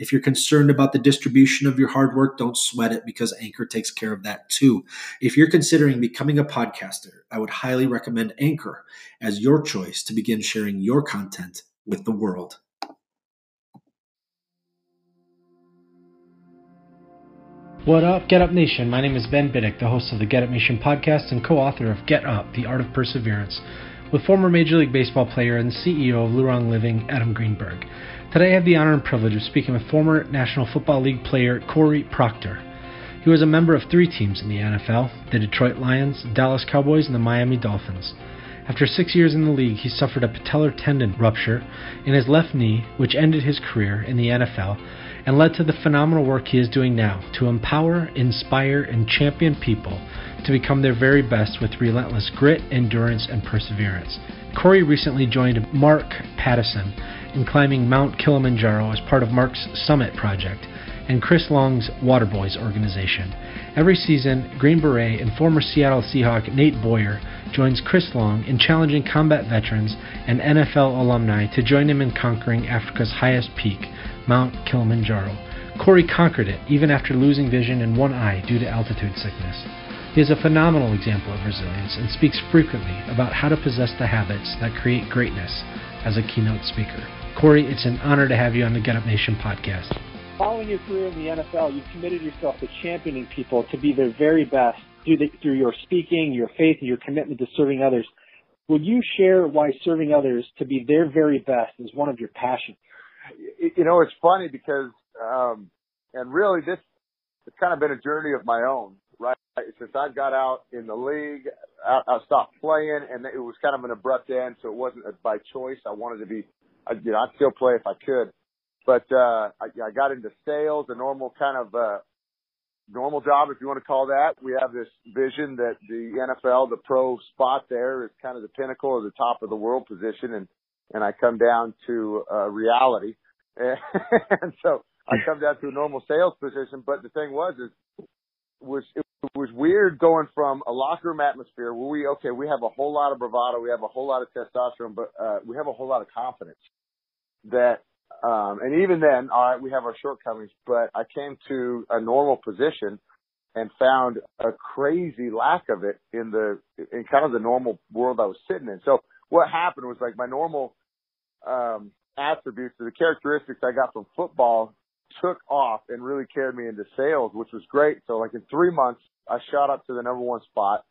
if you're concerned about the distribution of your hard work, don't sweat it because Anchor takes care of that too. If you're considering becoming a podcaster, I would highly recommend Anchor as your choice to begin sharing your content with the world. What up, Get Up Nation? My name is Ben Biddick, the host of the Get Up Nation podcast and co author of Get Up, The Art of Perseverance, with former Major League Baseball player and CEO of Lurong Living, Adam Greenberg. Today I have the honor and privilege of speaking with former National Football League player Cory Procter. He was a member of three teams in the NFL the Detroit Lions, Dallas Cowboys, and the Miami Dolphins. After six years in the league, he suffered a patellar tendon rupture in his left knee, which ended his career in the NFL and led to the phenomenal work he is doing now to empower, inspire, and champion people to become their very best with relentless grit, endurance, and perseverance. Cory recently joined Mark Pattison in climbing Mount Kilimanjaro as part of Mark's Summit Project and Chris Long's Waterboys organization. Every season, Green Beret and former Seattle Seahawk Nate Boyer joins Chris Long in challenging combat veterans and NFL alumni to join him in conquering Africa's highest peak, Mount Kilimanjaro. Cory conquered it even after losing vision in one eye due to altitude sickness. He is a phenomenal example of resilience and speaks frequently about how to possess the habits that create greatness as a keynote speaker. Cory, it's an honor to have you on the Get Up Nation podcast. Following your career in the NFL, you've committed yourself to championing people to be their very best through, the, through your speaking, your faith, and your commitment to serving others. Would you share why serving others to be their very best is one of your passions? You know, it's funny because, um, and really this, it's kind of been a journey of my own right? Since I got out in the league, I, I stopped playing, and it was kind of an abrupt end, so it wasn't by choice. I wanted to be, I, you know, I'd still play if I could, but uh, I, I got into sales, a normal kind of uh, normal job, if you want to call that. We have this vision that the NFL, the pro spot there, is kind of the pinnacle or the top of the world position, and and I come down to uh, reality, and so I come down to a normal sales position. But the thing was, is was it was weird going from a locker room atmosphere where we okay we have a whole lot of bravado we have a whole lot of testosterone but uh we have a whole lot of confidence that um and even then all right we have our shortcomings but i came to a normal position and found a crazy lack of it in the in kind of the normal world i was sitting in. So what happened was like my normal um attributes the characteristics i got from football took off and really carried me into sales, which was great. So like in three months, I shot up to the number one spot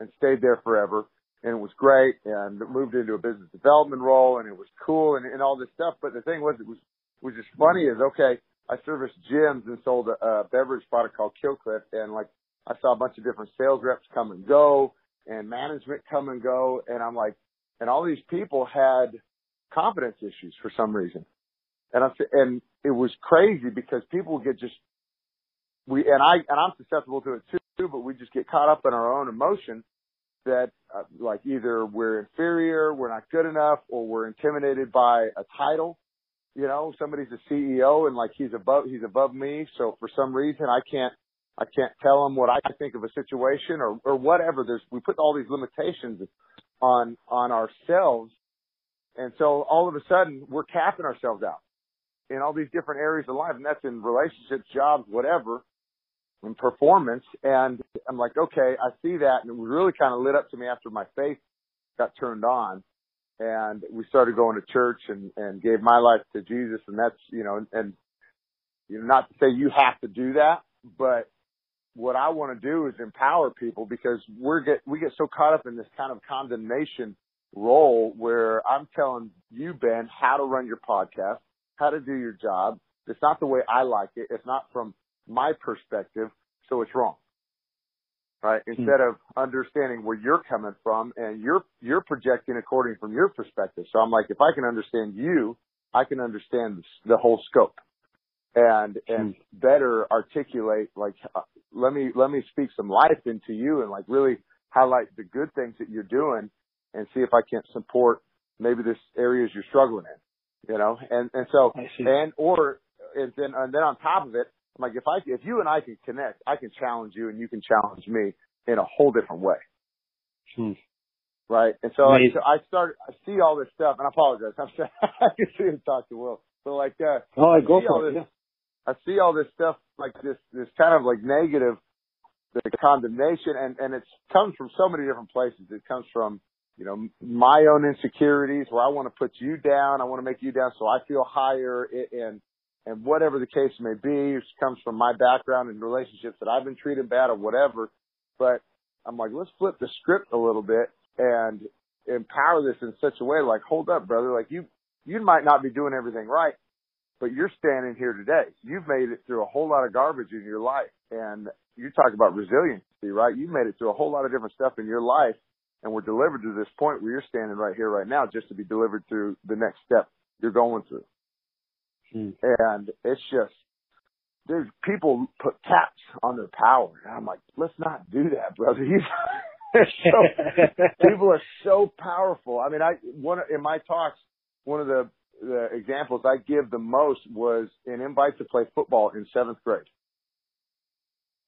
and stayed there forever. And it was great and moved into a business development role and it was cool and, and all this stuff. But the thing was, it was, was just funny is okay, I serviced gyms and sold a, a beverage product called Kill Cliff and like I saw a bunch of different sales reps come and go and management come and go. And I'm like, and all these people had confidence issues for some reason. And I and it was crazy because people get just we and I and I'm susceptible to it too, but we just get caught up in our own emotion that uh, like either we're inferior, we're not good enough, or we're intimidated by a title. You know, somebody's a CEO and like he's above he's above me, so for some reason I can't I can't tell him what I think of a situation or or whatever. There's we put all these limitations on on ourselves, and so all of a sudden we're capping ourselves out in all these different areas of life, and that's in relationships, jobs, whatever, and performance. And I'm like, okay, I see that, and it really kind of lit up to me after my faith got turned on, and we started going to church and and gave my life to Jesus, and that's you know, and you know, not to say you have to do that, but what I want to do is empower people because we're get we get so caught up in this kind of condemnation role where I'm telling you, Ben, how to run your podcast, how to do your job. It's not the way I like it. It's not from my perspective, so it's wrong. Right? Hmm. Instead of understanding where you're coming from and you're you're projecting according from your perspective. So I'm like, if I can understand you, I can understand the whole scope. and and better articulate like uh, let me let me speak some life into you and like really highlight the good things that you're doing and see if I can't support maybe this areas you're struggling in, you know, and and so and or and then and then on top of it, I'm like if I if you and I can connect, I can challenge you and you can challenge me in a whole different way. Hmm. Right. And so I, so I start, I see all this stuff and I apologize. I'm sorry. I can see him talk to Will. but like, uh, oh, I go for it. This, yeah. I see all this stuff like this, this kind of like negative, the condemnation and, and it comes from so many different places. It comes from, you know, my own insecurities where I want to put you down. I want to make you down so I feel higher and, and whatever the case may be, it comes from my background and relationships that I've been treated bad or whatever. But I'm like, let's flip the script a little bit and empower this in such a way like, hold up, brother, like you, you might not be doing everything right, but you're standing here today. You've made it through a whole lot of garbage in your life. And you talk about resiliency, right? You've made it through a whole lot of different stuff in your life and we're delivered to this point where you're standing right here, right now, just to be delivered through the next step you're going through. Hmm. And it's just, there's people put caps on their power. And I'm like, let's not do that, brother. so, people are so powerful. I mean, I one in my talks, one of the the examples I give the most was an invite to play football in seventh grade.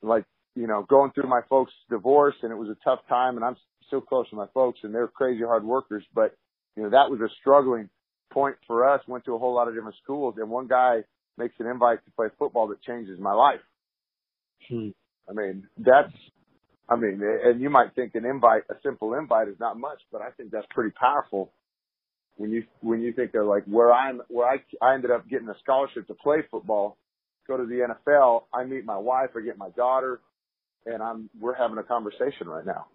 Like, you know, going through my folks' divorce and it was a tough time and I'm still close to my folks and they're crazy hard workers, but you know, that was a struggling point for us. Went to a whole lot of different schools and one guy makes an invite to play football that changes my life. Hmm. I mean, that's I mean, and you might think an invite, a simple invite is not much, but I think that's pretty powerful when you, when you think of like where I'm, where I, I ended up getting a scholarship to play football, go to the NFL, I meet my wife, I get my daughter, and I'm, we're having a conversation right now.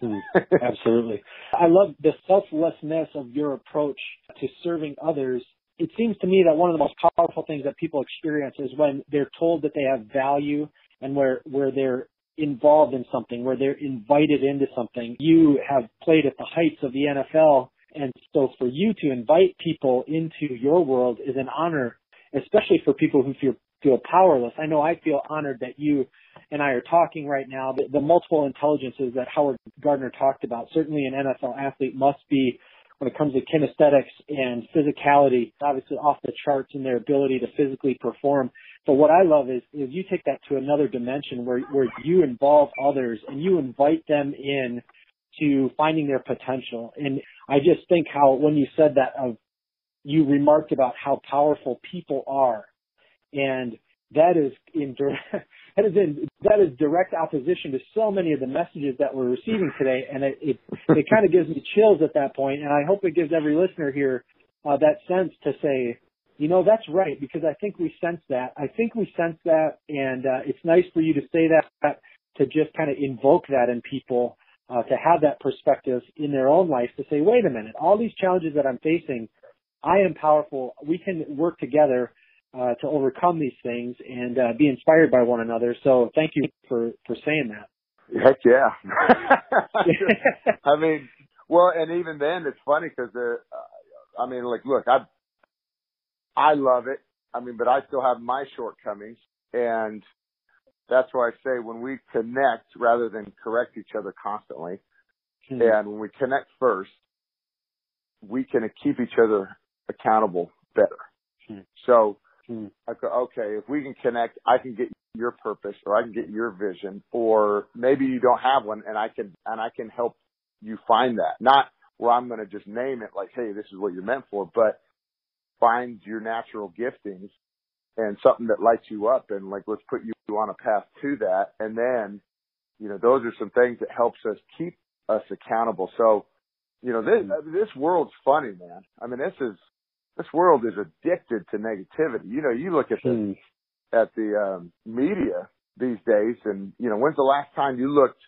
Hmm. Absolutely. I love the selflessness of your approach to serving others. It seems to me that one of the most powerful things that people experience is when they're told that they have value and where, where they're involved in something, where they're invited into something. You have played at the heights of the NFL, and so for you to invite people into your world is an honor, especially for people who feel feel powerless. I know I feel honored that you and I are talking right now. The, the multiple intelligences that Howard Gardner talked about, certainly an NFL athlete must be when it comes to kinesthetics and physicality, obviously off the charts in their ability to physically perform. But what I love is, is you take that to another dimension where, where you involve others and you invite them in to finding their potential. And I just think how, when you said that of, you remarked about how powerful people are. And that is in direct, that is in, that is direct opposition to so many of the messages that we're receiving today. And it, it, it kind of gives me chills at that point. And I hope it gives every listener here, uh, that sense to say, you know, that's right, because I think we sense that. I think we sense that, and uh, it's nice for you to say that, to just kind of invoke that in people, uh, to have that perspective in their own life to say, wait a minute, all these challenges that I'm facing, I am powerful. We can work together uh, to overcome these things and uh, be inspired by one another. So thank you for, for saying that. Heck yeah. I mean, well, and even then, it's funny because, uh, I mean, like, look, I I love it. I mean, but I still have my shortcomings and that's why I say when we connect rather than correct each other constantly mm-hmm. and when we connect first, we can keep each other accountable better. Mm-hmm. So mm-hmm. I go, okay, if we can connect, I can get your purpose or I can get your vision or maybe you don't have one and I can, and I can help you find that. Not where I'm going to just name it like, hey, this is what you're meant for, but find your natural giftings and something that lights you up and like let's put you on a path to that and then you know those are some things that helps us keep us accountable so you know this this world's funny man i mean this is this world is addicted to negativity. You know you look at the hmm. at the um media these days and you know when's the last time you looked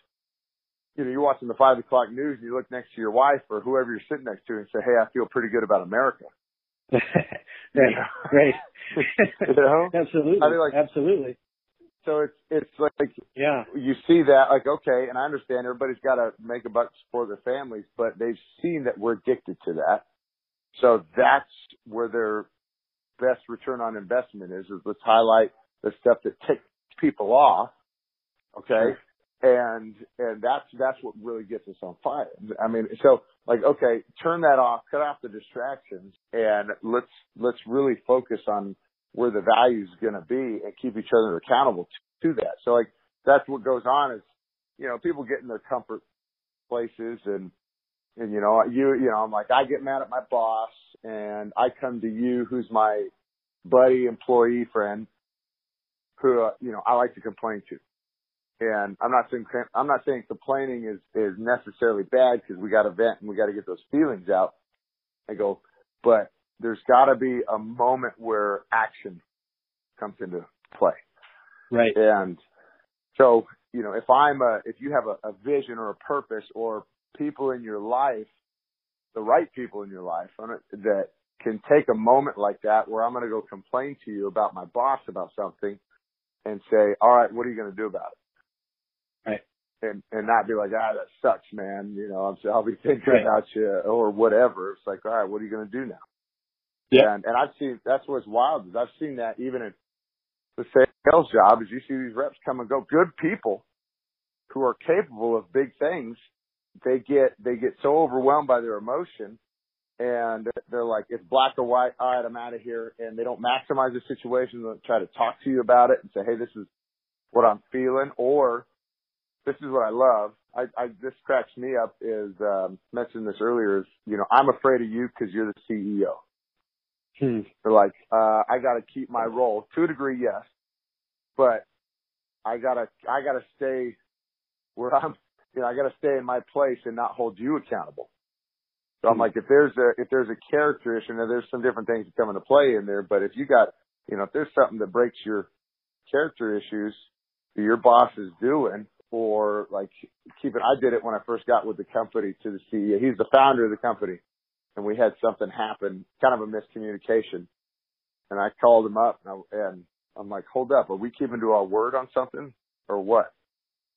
you know you're watching the five o'clock news and you look next to your wife or whoever you're sitting next to and say hey i feel pretty good about america. Right, right. you know, absolutely, I mean, like, absolutely. So it's it's like yeah, you see that like okay, and I understand everybody's got to make a buck for their families, but they've seen that we're addicted to that, so that's where they're best return on investment is. Is let's highlight the stuff that takes people off. Okay. And, and that's, that's what really gets us on fire. I mean, so like, okay, turn that off, cut off the distractions and let's, let's really focus on where the value is going to be and keep each other accountable to, to that. So like, that's what goes on is, you know, people get in their comfort places and, and you know, you, you know, I'm like, I get mad at my boss and I come to you, who's my buddy, employee, friend, who, uh, you know, I like to complain to. And I'm not saying, I'm not saying complaining is, is necessarily bad because we got to vent and we got to get those feelings out. I go, but there's got to be a moment where action comes into play. Right. And so, you know, if I'm a, if you have a, a vision or a purpose or people in your life, the right people in your life that can take a moment like that where I'm going to go complain to you about my boss about something and say, all right, what are you going to do about it? Right. And, and not be like, ah, that sucks, man. You know, I'm, I'll be thinking right. about you or whatever. It's like, all right, what are you going to do now? Yeah. And, and I've seen, that's what's wild is I've seen that even in the sales job is you see these reps come and go, good people who are capable of big things. They get, they get so overwhelmed by their emotion and they're like, it's black or white. All right, I'm out of here. And they don't maximize the situation. They'll try to talk to you about it and say, Hey, this is what I'm feeling or this is what I love. I, I, this cracks me up is, um, mentioned this earlier is, you know, I'm afraid of you because you're the CEO. Hmm. They're like, uh, I gotta keep my role to a degree, yes, but I gotta, I gotta stay where I'm, you know, I gotta stay in my place and not hold you accountable. So I'm hmm. like, if there's a, if there's a character issue, now there's some different things that come into play in there, but if you got, you know, if there's something that breaks your character issues that your boss is doing, or like keep it, I did it when I first got with the company to the CEO. He's the founder of the company and we had something happen, kind of a miscommunication. And I called him up and, I, and I'm like, hold up, are we keeping to our word on something or what?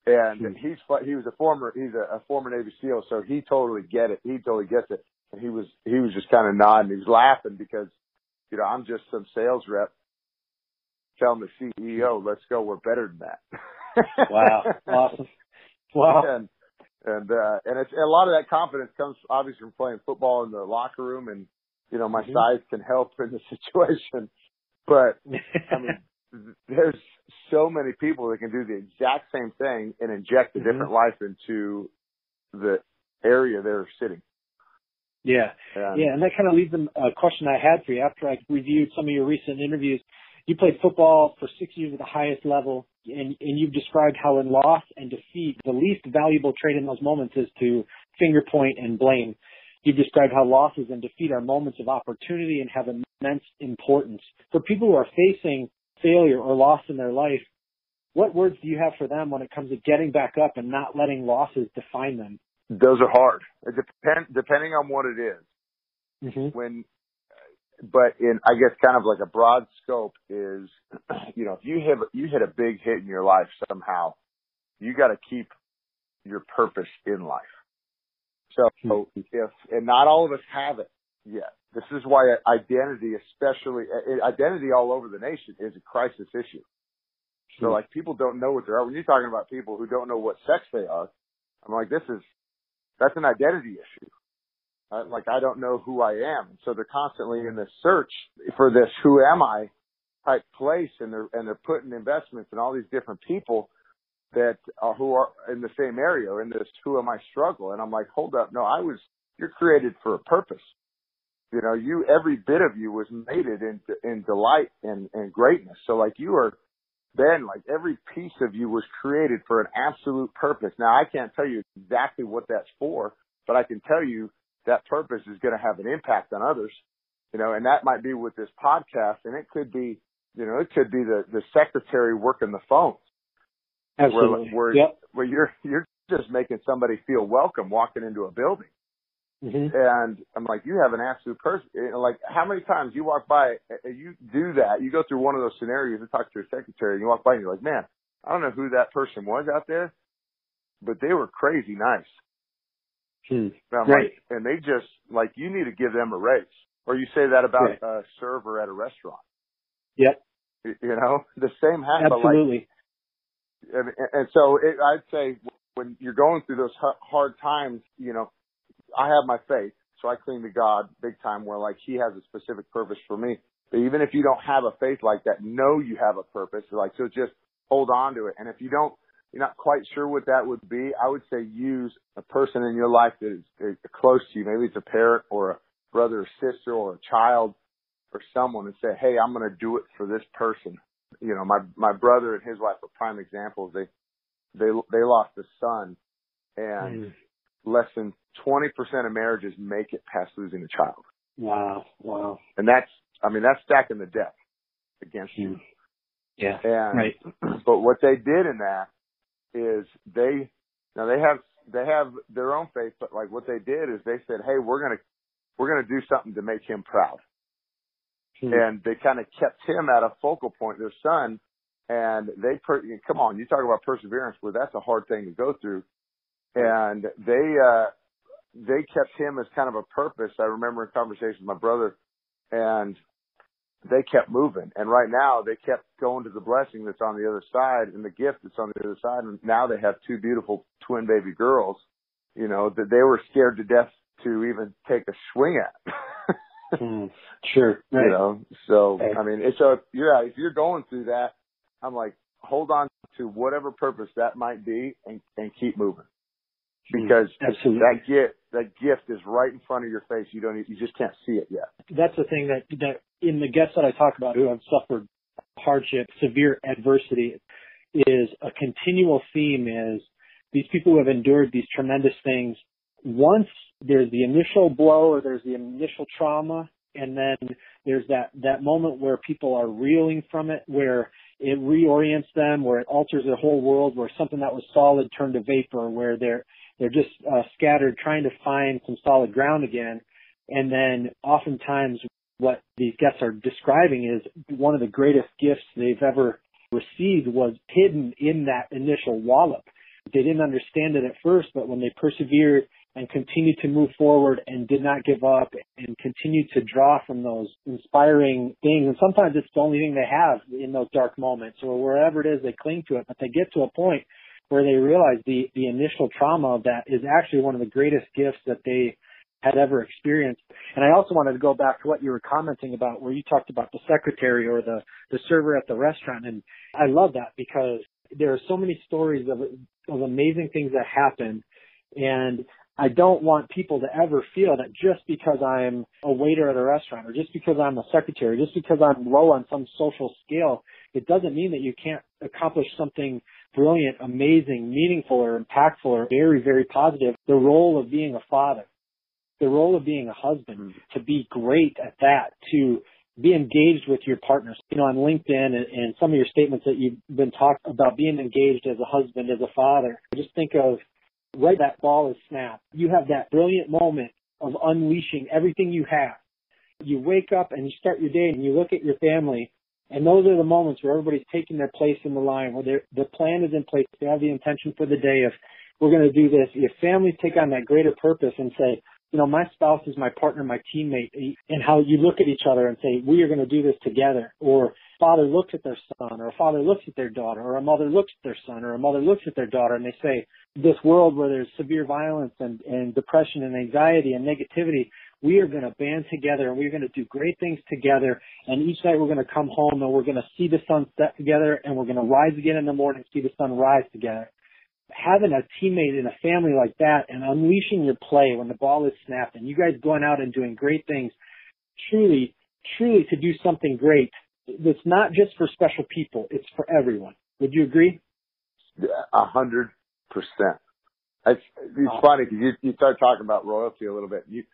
And he's he was a former he's a, a former Navy SEAL, so he totally get it. He totally gets it. And he was he was just kind of nodding. He was laughing because you know I'm just some sales rep telling the CEO, "Let's go. We're better than that." wow, awesome. Wow. And and uh and it's a lot of that confidence comes obviously from playing football in the locker room and you know my mm-hmm. size can help in the situation but i mean there's so many people that can do the exact same thing and inject a mm-hmm. different life into the area they're sitting. Yeah. And, yeah. And that kind of leads to a question I had for you after I reviewed some of your recent interviews. You played football for six years at the highest level and, and you've described how in loss and defeat, the least valuable trait in those moments is to finger point and blame. You've described how losses and defeat are moments of opportunity and have immense importance. For people who are facing failure or loss in their life, what words do you have for them when it comes to getting back up and not letting losses define them? Those are hard. It depend, depending on what it is. Mm-hmm. When, but in, I guess kind of like a broad scope is, you know, if you hit, you hit a big hit in your life somehow, you got to keep your purpose in life. So mm-hmm. if, and not all of us have it yet. This is why identity, especially identity all over the nation, is a crisis issue. So hmm. like people don't know what they are. When you're talking about people who don't know what sex they are, I'm like, this is that's an identity issue. Uh, like I don't know who I am. So they're constantly in this search for this who am I type place, and they're and they're putting investments in all these different people that are who are in the same area in this who am I struggle. And I'm like, hold up, no, I was you're created for a purpose. You know, you every bit of you was mated in in delight and and greatness. So like you are then like every piece of you was created for an absolute purpose. Now I can't tell you exactly what that's for, but I can tell you that purpose is going to have an impact on others. You know, and that might be with this podcast and it could be, you know, it could be the, the secretary working the phones. Absolutely. Where, where, yep. where you're, you're just making somebody feel welcome walking into a building. Mm-hmm. And I'm like, you have an absolute person. Like, how many times you walk by, and you do that, you go through one of those scenarios and talk to your secretary, and you walk by and you're like, man, I don't know who that person was out there, but they were crazy nice. Hmm. And right. like, and they just like, you need to give them a raise. Or you say that about a server at a restaurant. Yep. You know, the same happens. Absolutely. Like, and, and so it, I'd say when you're going through those hard times, you know, I have my faith, so I cling to God big time where like He has a specific purpose for me. But even if you don't have a faith like that, know you have a purpose. Like, so just hold on to it. And if you don't, you're not quite sure what that would be, I would say use a person in your life that is, is close to you. Maybe it's a parent or a brother or sister or a child or someone and say, Hey, I'm to do it for this person. You know, my, my brother and his wife are prime examples. They, they, they lost a son and mm. Less than 20% of marriages make it past losing a child. Wow. Wow. And that's, I mean, that's stacking the deck against mm. you. Yeah. And, right. But what they did in that is they, now they have, they have their own faith, but like what they did is they said, Hey, we're going to, we're going to do something to make him proud. Hmm. And they kind of kept him at a focal point, their son. And they, per, come on, you talk about perseverance where that's a hard thing to go through. And they, uh, they kept him as kind of a purpose. I remember in conversation with my brother and they kept moving. And right now they kept going to the blessing that's on the other side and the gift that's on the other side. And now they have two beautiful twin baby girls, you know, that they were scared to death to even take a swing at. mm, sure. Right. You know, so, I mean, it's a, yeah, if you're going through that, I'm like, hold on to whatever purpose that might be and, and keep moving. Hmm. Because Absolutely. that gift, that gift is right in front of your face. You don't, you just can't see it yet. That's the thing that, that in the guests that I talk about who have suffered hardship, severe adversity, is a continual theme is these people who have endured these tremendous things. Once there's the initial blow or there's the initial trauma, and then there's that that moment where people are reeling from it, where it reorients them, where it alters their whole world, where something that was solid turned to vapor, where they're they're just uh, scattered trying to find some solid ground again. And then oftentimes what these guests are describing is one of the greatest gifts they've ever received was hidden in that initial wallop. They didn't understand it at first, but when they persevered and continued to move forward and did not give up and continued to draw from those inspiring things, and sometimes it's the only thing they have in those dark moments or wherever it is they cling to it, but they get to a point where they realize the, the initial trauma of that is actually one of the greatest gifts that they had ever experienced. And I also wanted to go back to what you were commenting about where you talked about the secretary or the, the server at the restaurant. And I love that because there are so many stories of, of amazing things that happen. And I don't want people to ever feel that just because I'm a waiter at a restaurant or just because I'm a secretary, just because I'm low on some social scale, it doesn't mean that you can't accomplish something brilliant, amazing, meaningful or impactful or very, very positive. The role of being a father the role of being a husband, mm-hmm. to be great at that, to be engaged with your partners. You know, on LinkedIn and, and some of your statements that you've been talking about being engaged as a husband, as a father. Just think of right that ball is snapped. You have that brilliant moment of unleashing everything you have. You wake up and you start your day and you look at your family and those are the moments where everybody's taking their place in the line, where the plan is in place. They have the intention for the day of, we're going to do this. If families take on that greater purpose and say, you know, my spouse is my partner, my teammate, eh, and how you look at each other and say, we are going to do this together. Or father looks at their son, or a father looks at their daughter, or a mother looks at their son, or a mother looks at their daughter, and they say, this world where there's severe violence and, and depression and anxiety and negativity, we are going to band together and we're going to do great things together. And each night we're going to come home and we're going to see the sun set together and we're going to rise again in the morning, see the sun rise together having a teammate in a family like that and unleashing your play when the ball is snapped and you guys going out and doing great things, truly, truly to do something great. It's not just for special people. It's for everyone. Would you agree? A hundred percent. It's, it's oh. funny because you, you start talking about royalty a little bit. You,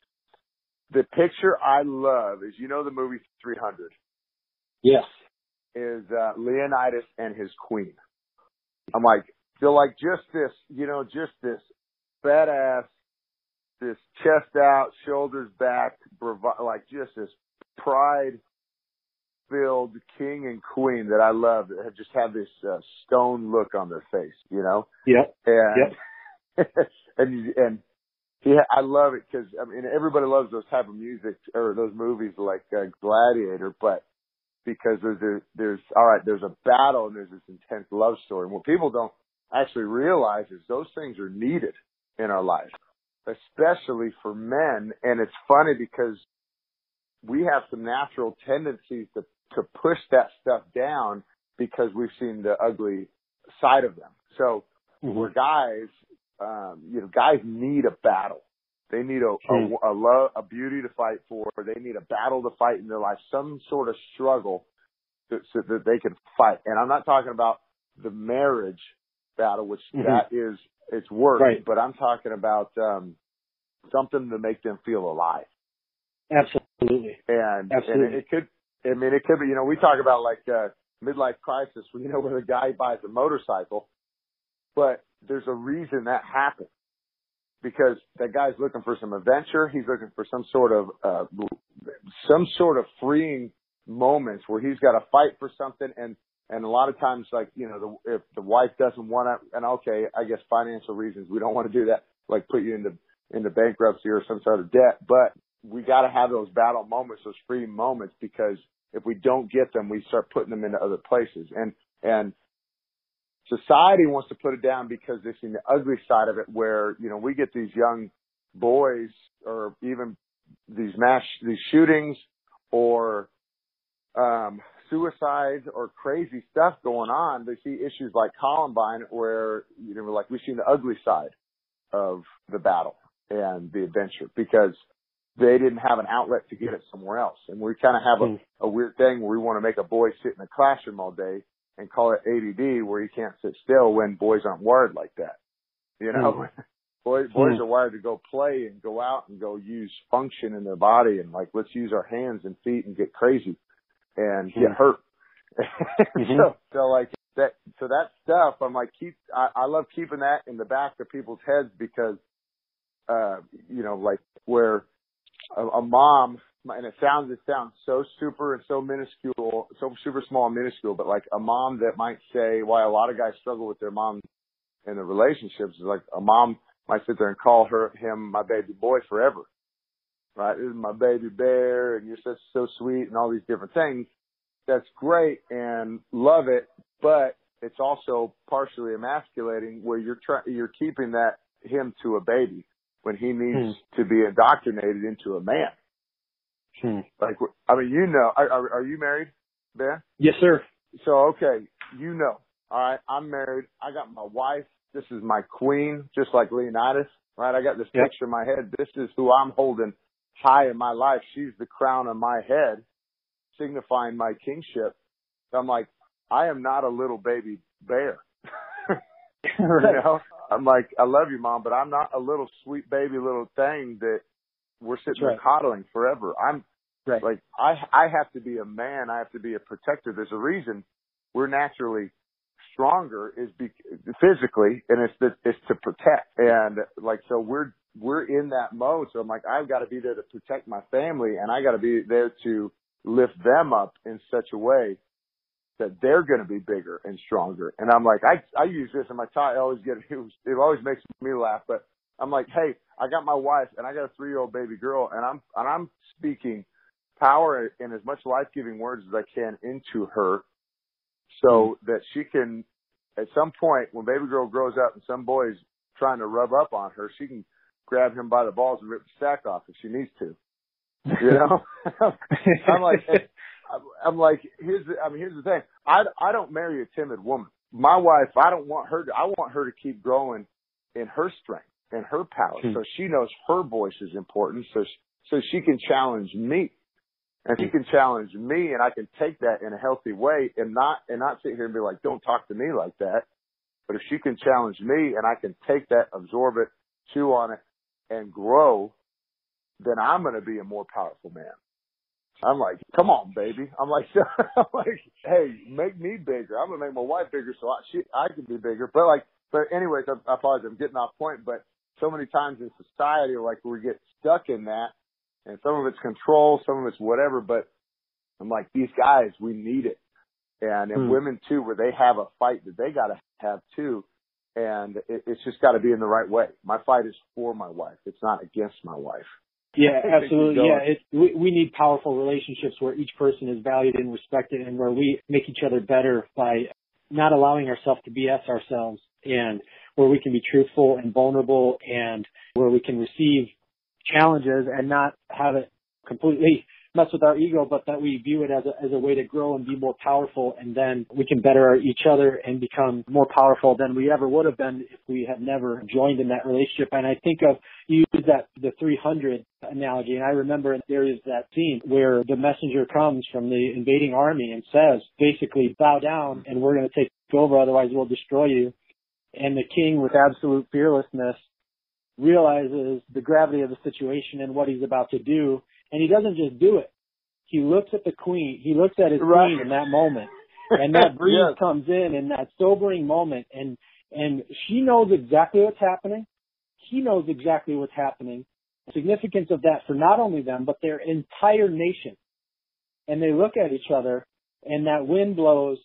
the picture I love is, you know, the movie 300. Yes. Is, uh, Leonidas and his queen. I'm like, feel like just this, you know, just this badass, this chest out, shoulders back, like just this pride filled king and queen that I love that have just have this uh, stone look on their face, you know? Yeah. And, yep. and, and Yeah, I love it because I mean everybody loves those type of music or those movies like uh, Gladiator, but because there's a, there's all right, there's a battle and there's this intense love story. And what people don't actually realize is those things are needed in our life, especially for men. And it's funny because we have some natural tendencies to to push that stuff down because we've seen the ugly side of them. So mm-hmm. we're guys, um, you know, guys need a battle. They need a, a, a love, a beauty to fight for. They need a battle to fight in their life, some sort of struggle to, so that they can fight. And I'm not talking about the marriage battle, which mm-hmm. that is, it's work, right. but I'm talking about, um, something to make them feel alive. Absolutely. And, Absolutely. and it, it could, I mean, it could be, you know, we talk about like, uh, midlife crisis, you know, where the guy buys a motorcycle, but there's a reason that happens because that guy's looking for some adventure. He's looking for some sort of, uh, some sort of freeing moments where he's got to fight for something. And, and a lot of times, like, you know, the, if the wife doesn't want to, and okay, I guess financial reasons, we don't want to do that, like put you into, into bankruptcy or some sort of debt, but we got to have those battle moments, those freeing moments, because if we don't get them, we start putting them into other places. And, and society wants to put it down because they've seen the ugly side of it where, you know, we get these young boys or even these mass, these shootings or, um, suicides or crazy stuff going on. They see issues like Columbine where, you know, like we've seen the ugly side of the battle and the adventure because they didn't have an outlet to get it somewhere else. And we kind of have a, hmm. a weird thing where we want to make a boy sit in a classroom all day and call it ADD where he can't sit still when boys aren't wired like that. You know, mm. boys, boys mm. are wired to go play and go out and go use function in their body and like, let's use our hands and feet and get crazy and mm. get hurt. mm-hmm. so, so like that, so that stuff, I'm like, keep, I, I love keeping that in the back of people's heads because, uh, you know, like where a, a mom and it sounds it sounds so super and so minuscule, so super small and minuscule, but like a mom that might say why a lot of guys struggle with their mom in the relationships is like a mom might sit there and call her him my baby boy forever. Right? This is my baby bear and you're such so sweet and all these different things. That's great and love it, but it's also partially emasculating where you're trying you're keeping that him to a baby when he needs hmm. to be indoctrinated into a man Hmm. Like, I mean, you know, are, are you married, Ben? Yes, sir. So, okay, you know, all right, I'm married. I got my wife. This is my queen, just like Leonidas, right? I got this yep. picture in my head. This is who I'm holding high in my life. She's the crown on my head, signifying my kingship. So I'm like, I am not a little baby bear. You know, I'm like, I love you, mom, but I'm not a little sweet baby little thing that we're sitting right. there coddling forever. I'm right. like, I, I have to be a man. I have to be a protector. There's a reason we're naturally stronger is be, physically and it's the, it's to protect. And like, so we're, we're in that mode. So I'm like, I've got to be there to protect my family and I got to be there to lift them up in such a way that they're going to be bigger and stronger. And I'm like, I, I use this and my tie always get, it, was, it always makes me laugh, but I'm like, hey, I got my wife and I got a three year old baby girl and I'm and I'm speaking power and as much life giving words as I can into her so mm-hmm. that she can at some point when baby girl grows up and some boy's trying to rub up on her, she can grab him by the balls and rip the sack off if she needs to. You know? I'm like I'm like, here's the, I mean, here's the thing. I, I don't marry a timid woman. My wife, I don't want her to, I want her to keep growing in her strength and her power. Hmm. So she knows her voice is important. So, so she can challenge me and she can challenge me and I can take that in a healthy way and not, and not sit here and be like, don't talk to me like that. But if she can challenge me and I can take that, absorb it, chew on it and grow, then I'm going to be a more powerful man. I'm like, come on, baby. I'm like, I'm like, hey, make me bigger. I'm gonna make my wife bigger so I, she, I can be bigger. But like, but anyways, I, I apologize. I'm getting off point. But so many times in society, like we get stuck in that and some of it's control, some of it's whatever, but I'm like, these guys, we need it. And, and hmm. women too, where they have a fight that they gotta have too. and it, it's just got to be in the right way. My fight is for my wife. It's not against my wife. Yeah, absolutely. Yeah, it, we, we need powerful relationships where each person is valued and respected, and where we make each other better by not allowing ourselves to BS ourselves, and where we can be truthful and vulnerable, and where we can receive challenges and not have it completely mess with our ego, but that we view it as a, as a way to grow and be more powerful. And then we can better each other and become more powerful than we ever would have been if we had never joined in that relationship. And I think of, you use that, the 300 analogy. And I remember there is that scene where the messenger comes from the invading army and says, basically, bow down and we're going to take over. Otherwise we'll destroy you. And the king with absolute fearlessness realizes the gravity of the situation and what he's about to do and he doesn't just do it. He looks at the queen. He looks at his right. queen in that moment. And that breeze yes. comes in in that sobering moment and and she knows exactly what's happening. He knows exactly what's happening. The significance of that for not only them, but their entire nation. And they look at each other and that wind blows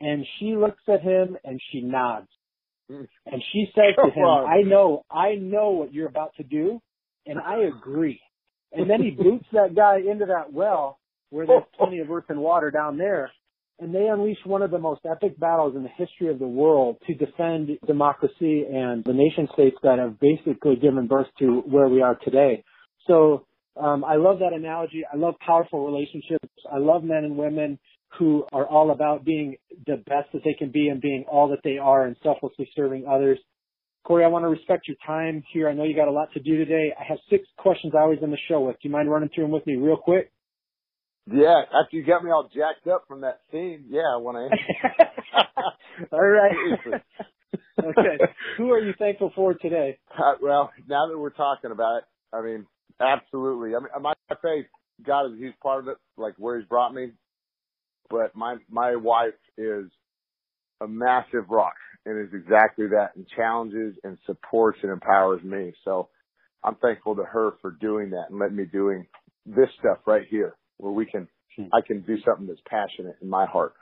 and she looks at him and she nods. And she says to him, I know, I know what you're about to do and I agree. And then he boots that guy into that well where there's plenty of earth and water down there. And they unleash one of the most epic battles in the history of the world to defend democracy and the nation states that have basically given birth to where we are today. So um, I love that analogy. I love powerful relationships. I love men and women who are all about being the best that they can be and being all that they are and selflessly serving others. Cory, I want to respect your time here. I know you got a lot to do today. I have six questions I always end the show with. Do you mind running through them with me real quick? Yeah, after you got me all jacked up from that scene, yeah, I want to answer. all right. okay. Who are you thankful for today? Uh, well, now that we're talking about it, I mean, absolutely. I mean, my faith, God is He's part of it, like where He's brought me. But my my wife is a massive rock and is exactly that and challenges and supports and empowers me. So I'm thankful to her for doing that and letting me doing this stuff right here where we can, hmm. I can do something that's passionate in my heart.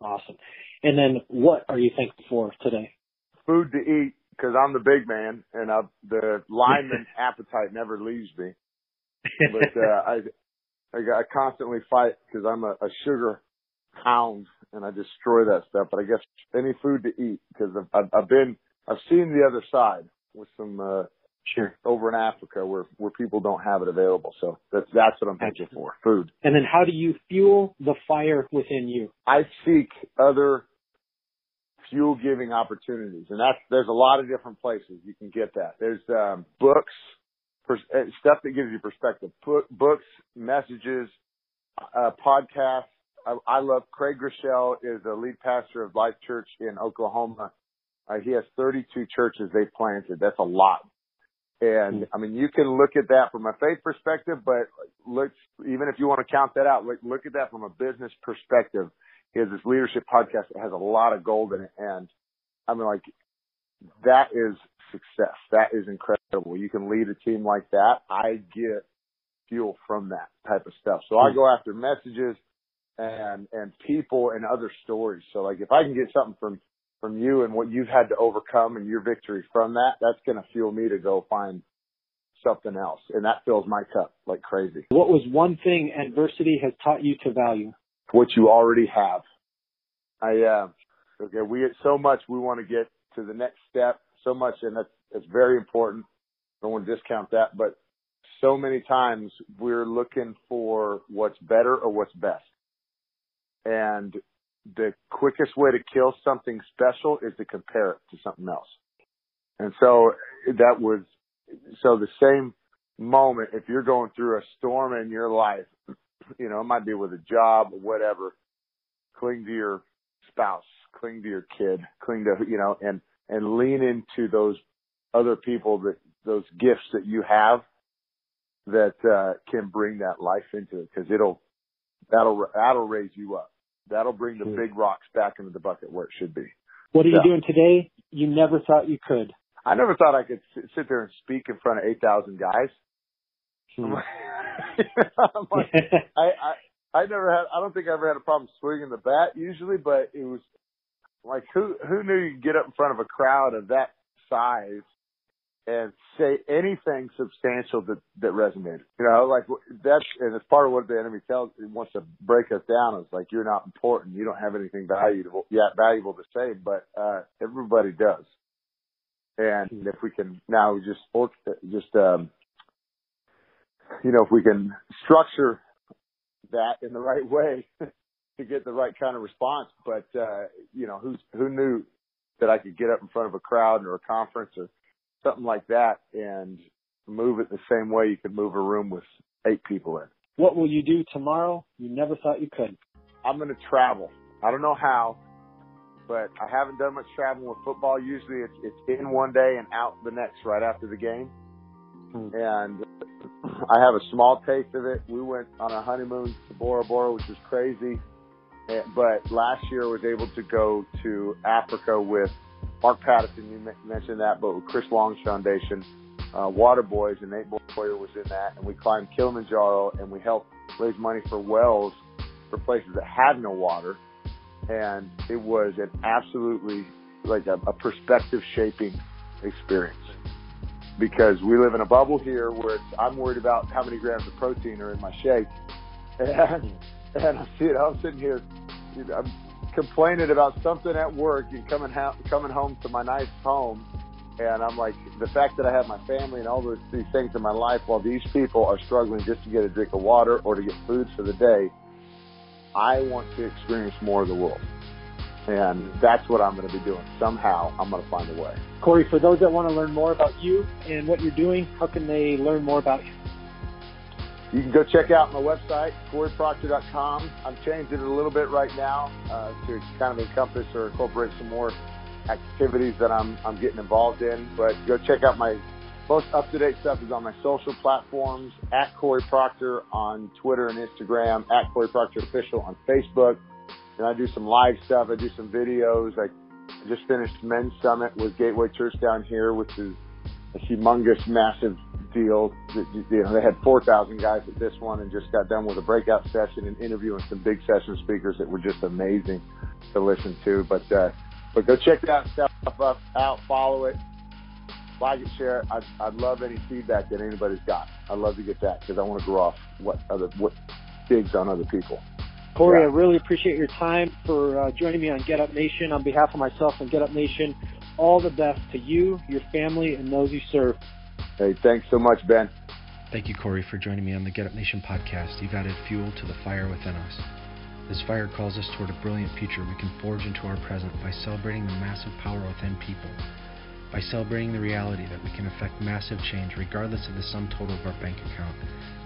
Awesome. And then what are you thankful for today? Food to eat because I'm the big man and I, the lineman appetite never leaves me. But uh, I, I, I constantly fight because I'm a, a sugar hound and I destroy that stuff. But I guess any food to eat because I've, I've been, I've seen the other side with some, uh, Sure. Over in Africa where, where people don't have it available. So that's, that's what I'm thinking for. Food. And then how do you fuel the fire within you? I seek other fuel giving opportunities. And that's, there's a lot of different places you can get that. There's, um, books, stuff that gives you perspective, Book, books, messages, uh, podcasts. I, I love Craig Groeschel is the lead pastor of Life Church in Oklahoma. Uh, he has 32 churches they planted. That's a lot. And I mean, you can look at that from a faith perspective, but look, even if you want to count that out, look, look at that from a business perspective. He has this leadership podcast that has a lot of gold in it. And I mean, like, that is success. That is incredible. You can lead a team like that. I get fuel from that type of stuff. So I go after messages and, and people and other stories. So like, if I can get something from from you and what you've had to overcome and your victory from that, that's going to fuel me to go find something else. And that fills my cup like crazy. What was one thing adversity has taught you to value? What you already have. I, uh, okay, we get so much we want to get to the next step, so much, and that's, that's very important. I don't want to discount that, but so many times we're looking for what's better or what's best. And the quickest way to kill something special is to compare it to something else. And so that was, so the same moment, if you're going through a storm in your life, you know, it might be with a job or whatever, cling to your spouse, cling to your kid, cling to, you know, and, and lean into those other people that, those gifts that you have that, uh, can bring that life into it because it'll, that'll, that'll raise you up. That'll bring the big rocks back into the bucket where it should be. What are you doing today? You never thought you could. I never thought I could sit there and speak in front of 8,000 guys. Hmm. Like, I, I, I never had, I don't think I ever had a problem swinging the bat usually, but it was, like who who knew you could get up in front of a crowd of that size and say anything substantial that that resonated. You know, like that's and it's part of what the enemy tells wants to break us down. It's like you're not important. You don't have anything valuable yet valuable to say, but uh everybody does. And if we can now just just um you know if we can structure that in the right way to get the right kind of response. But uh, you know, who's who knew that I could get up in front of a crowd or a conference or something like that and move it the same way you could move a room with eight people in. What will you do tomorrow? You never thought you could. I'm going to travel. I don't know how, but I haven't done much traveling with football. Usually it's, it's in one day and out the next right after the game. Hmm. And I have a small taste of it. We went on a honeymoon to Bora Bora, which was crazy. But last year was able to go to Africa with Mark Pattison, you mentioned that, but with Chris Long's foundation, uh, Waterboys, and Nate Boyer was in that, and we climbed Kilimanjaro and we helped raise money for wells for places that had no water. And it was an absolutely like a, a perspective shaping experience because we live in a bubble here where I'm worried about how many grams of protein are in my shake. And, and I see it, I'm sitting here, I'm complaining about something at work and coming ha- coming home to my nice home, and I'm like, the fact that I have my family and all those these things in my life, while these people are struggling just to get a drink of water or to get food for the day, I want to experience more of the world. And that's what I'm going to be doing. Somehow, I'm going to find a way. Cory, for those that want to learn more about you and what you're doing, how can they learn more about you? You can go check out my website, CoryProcter.com. I'm changing it a little bit right now uh, to kind of encompass or incorporate some more activities that I'm, I'm getting involved in. But go check out my most up-to-date stuff is on my social platforms, at Cory Procter on Twitter and Instagram, at Cory Procter Official on Facebook. And I do some live stuff. I do some videos. I just finished Men's Summit with Gateway Church down here, which is a humongous, massive deal. You know, they had 4,000 guys at this one and just got done with a breakout session and interviewing some big session speakers that were just amazing to listen to. But, uh, but go check that stuff up, out, follow it, like it, share it. I'd, I'd love any feedback that anybody's got. I'd love to get that because I want to grow off what other, what digs on other people. Cory, yeah. I really appreciate your time for uh, joining me on Get Up Nation. On behalf of myself and Get Up Nation, all the best to you, your family, and those you serve. Hey, thanks so much, Ben. Thank you, Cory, for joining me on the Get Up Nation podcast. You've added fuel to the fire within us. This fire calls us toward a brilliant future we can forge into our present by celebrating the massive power within people, by celebrating the reality that we can affect massive change regardless of the sum total of our bank account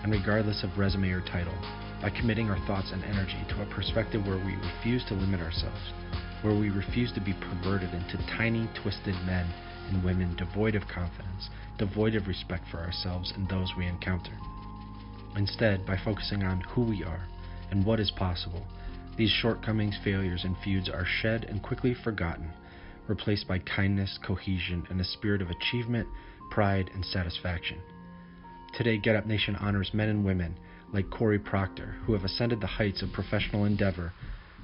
and regardless of resume or title, by committing our thoughts and energy to a perspective where we refuse to limit ourselves, where we refuse to be perverted into tiny, twisted men and women devoid of confidence devoid of respect for ourselves and those we encounter. Instead, by focusing on who we are and what is possible, these shortcomings, failures, and feuds are shed and quickly forgotten, replaced by kindness, cohesion, and a spirit of achievement, pride, and satisfaction. Today, Get Up Nation honors men and women like Cory Procter, who have ascended the heights of professional endeavor,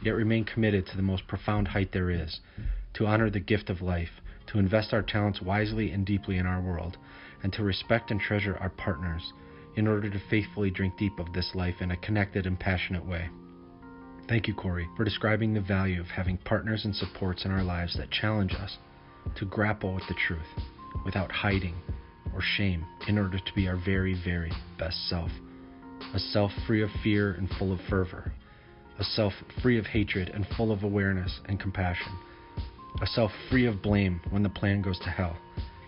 yet remain committed to the most profound height there is to honor the gift of life, to invest our talents wisely and deeply in our world, and to respect and treasure our partners in order to faithfully drink deep of this life in a connected and passionate way. Thank you, Cory, for describing the value of having partners and supports in our lives that challenge us to grapple with the truth without hiding or shame in order to be our very, very best self. A self free of fear and full of fervor. A self free of hatred and full of awareness and compassion a self free of blame when the plan goes to hell,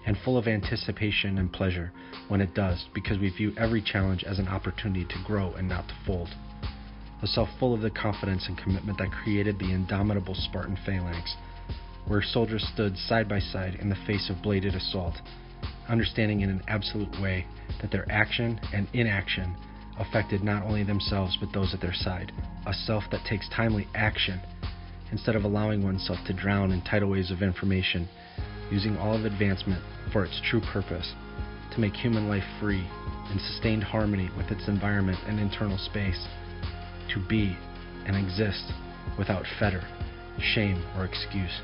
and full of anticipation and pleasure when it does, because we view every challenge as an opportunity to grow and not to fold. A self full of the confidence and commitment that created the indomitable Spartan phalanx, where soldiers stood side by side in the face of bladed assault, understanding in an absolute way that their action and inaction affected not only themselves but those at their side. A self that takes timely action instead of allowing oneself to drown in tidal waves of information, using all of advancement for its true purpose, to make human life free in sustained harmony with its environment and internal space, to be and exist without fetter, shame, or excuse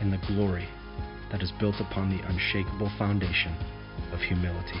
in the glory that is built upon the unshakable foundation of humility.